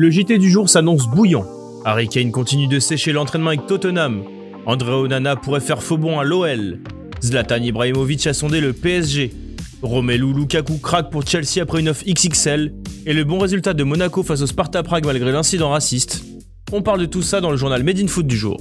Le JT du jour s'annonce bouillant. Harry Kane continue de sécher l'entraînement avec Tottenham. André Onana pourrait faire faux à l'OL. Zlatan Ibrahimovic a sondé le PSG. Romelu Lukaku craque pour Chelsea après une offre XXL. Et le bon résultat de Monaco face au Sparta Prague malgré l'incident raciste. On parle de tout ça dans le journal Made in Foot du jour.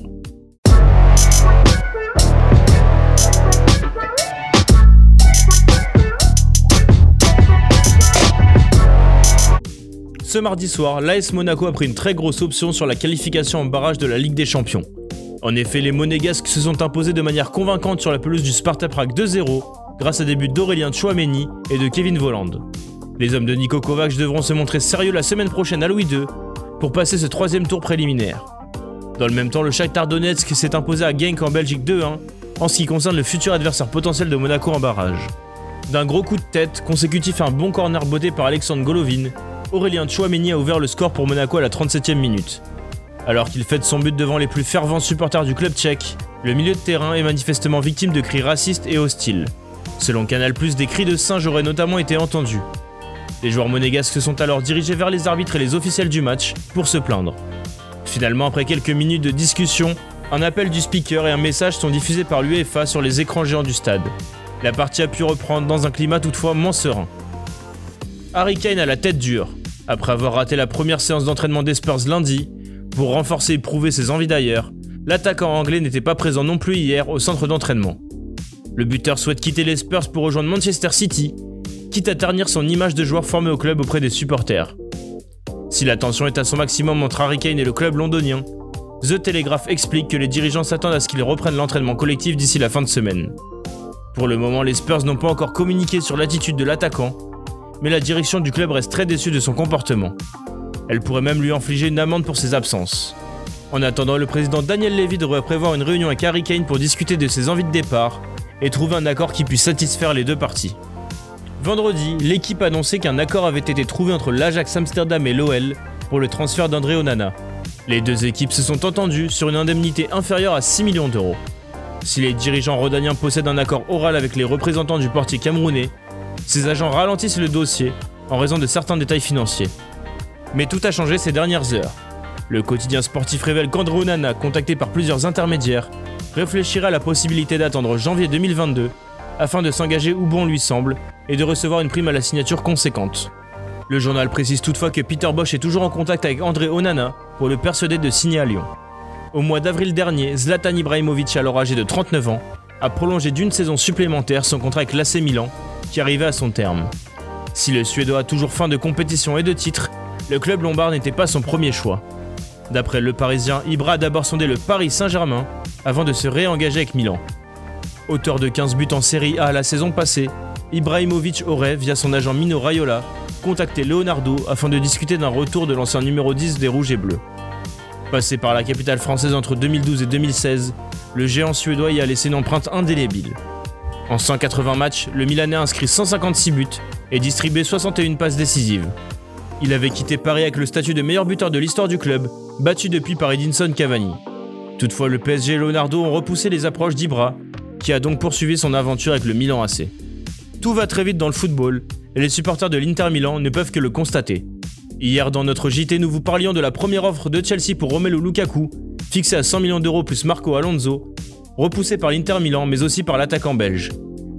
Ce mardi soir, l'AS Monaco a pris une très grosse option sur la qualification en barrage de la Ligue des Champions. En effet, les Monégasques se sont imposés de manière convaincante sur la pelouse du Sparta Prague 2-0 grâce à des buts d'Aurélien Chouameni et de Kevin Volland. Les hommes de Nico Kovac devront se montrer sérieux la semaine prochaine à Louis II pour passer ce troisième tour préliminaire. Dans le même temps, le Shakhtar Donetsk s'est imposé à Genk en Belgique 2-1 en ce qui concerne le futur adversaire potentiel de Monaco en barrage. D'un gros coup de tête, consécutif à un bon corner botté par Alexandre Golovin, Aurélien Chouameni a ouvert le score pour Monaco à la 37e minute. Alors qu'il fête son but devant les plus fervents supporters du club tchèque, le milieu de terrain est manifestement victime de cris racistes et hostiles. Selon Canal+, des cris de singe auraient notamment été entendus. Les joueurs monégasques se sont alors dirigés vers les arbitres et les officiels du match pour se plaindre. Finalement, après quelques minutes de discussion, un appel du speaker et un message sont diffusés par l'UEFA sur les écrans géants du stade. La partie a pu reprendre dans un climat toutefois moins serein. Harry Kane a la tête dure. Après avoir raté la première séance d'entraînement des Spurs lundi, pour renforcer et prouver ses envies d'ailleurs, l'attaquant anglais n'était pas présent non plus hier au centre d'entraînement. Le buteur souhaite quitter les Spurs pour rejoindre Manchester City, quitte à ternir son image de joueur formé au club auprès des supporters. Si la tension est à son maximum entre Harry Kane et le club londonien, The Telegraph explique que les dirigeants s'attendent à ce qu'ils reprennent l'entraînement collectif d'ici la fin de semaine. Pour le moment, les Spurs n'ont pas encore communiqué sur l'attitude de l'attaquant, mais la direction du club reste très déçue de son comportement. Elle pourrait même lui infliger une amende pour ses absences. En attendant, le président Daniel Levy devrait prévoir une réunion avec Harry Kane pour discuter de ses envies de départ et trouver un accord qui puisse satisfaire les deux parties. Vendredi, l'équipe a annoncé qu'un accord avait été trouvé entre l'Ajax Amsterdam et l'OL pour le transfert d'André Onana. Les deux équipes se sont entendues sur une indemnité inférieure à 6 millions d'euros. Si les dirigeants rodaniens possèdent un accord oral avec les représentants du portier camerounais, ces agents ralentissent le dossier en raison de certains détails financiers. Mais tout a changé ces dernières heures. Le quotidien sportif révèle qu'André Onana, contacté par plusieurs intermédiaires, réfléchira à la possibilité d'attendre janvier 2022 afin de s'engager où bon lui semble et de recevoir une prime à la signature conséquente. Le journal précise toutefois que Peter Bosch est toujours en contact avec André Onana pour le persuader de signer à Lyon. Au mois d'avril dernier, Zlatan Ibrahimovic, alors âgé de 39 ans, a prolongé d'une saison supplémentaire son contrat avec l'AC Milan, qui arrivait à son terme. Si le Suédois a toujours faim de compétition et de titres, le club lombard n'était pas son premier choix. D'après le Parisien, Ibra a d'abord sondé le Paris Saint-Germain avant de se réengager avec Milan. Auteur de 15 buts en Série A la saison passée, Ibrahimovic aurait, via son agent Mino Raiola, contacté Leonardo afin de discuter d'un retour de l'ancien numéro 10 des Rouges et Bleus. Passé par la capitale française entre 2012 et 2016, le géant suédois y a laissé une empreinte indélébile. En 180 matchs, le Milanais a inscrit 156 buts et distribué 61 passes décisives. Il avait quitté Paris avec le statut de meilleur buteur de l'histoire du club, battu depuis par Edinson Cavani. Toutefois, le PSG et Leonardo ont repoussé les approches d'Ibra, qui a donc poursuivi son aventure avec le Milan AC. Tout va très vite dans le football, et les supporters de l'Inter Milan ne peuvent que le constater. Hier, dans notre JT, nous vous parlions de la première offre de Chelsea pour Romelu Lukaku, fixée à 100 millions d'euros plus Marco Alonso, repoussé par l'Inter Milan mais aussi par l'attaquant belge.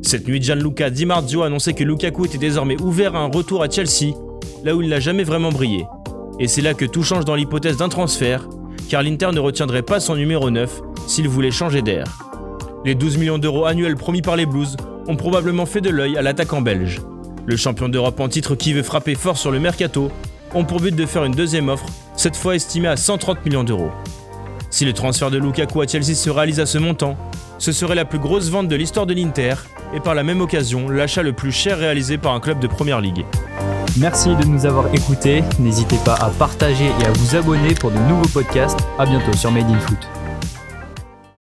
Cette nuit, Gianluca Di Marzio a annoncé que Lukaku était désormais ouvert à un retour à Chelsea, là où il n'a jamais vraiment brillé. Et c'est là que tout change dans l'hypothèse d'un transfert, car l'Inter ne retiendrait pas son numéro 9 s'il voulait changer d'air. Les 12 millions d'euros annuels promis par les Blues ont probablement fait de l'œil à l'attaquant belge. Le champion d'Europe en titre qui veut frapper fort sur le mercato ont pour but de faire une deuxième offre, cette fois estimée à 130 millions d'euros. Si le transfert de Lukaku à Chelsea se réalise à ce montant, ce serait la plus grosse vente de l'histoire de l'Inter et par la même occasion l'achat le plus cher réalisé par un club de première ligue. Merci de nous avoir écoutés. N'hésitez pas à partager et à vous abonner pour de nouveaux podcasts. A bientôt sur Made in Foot.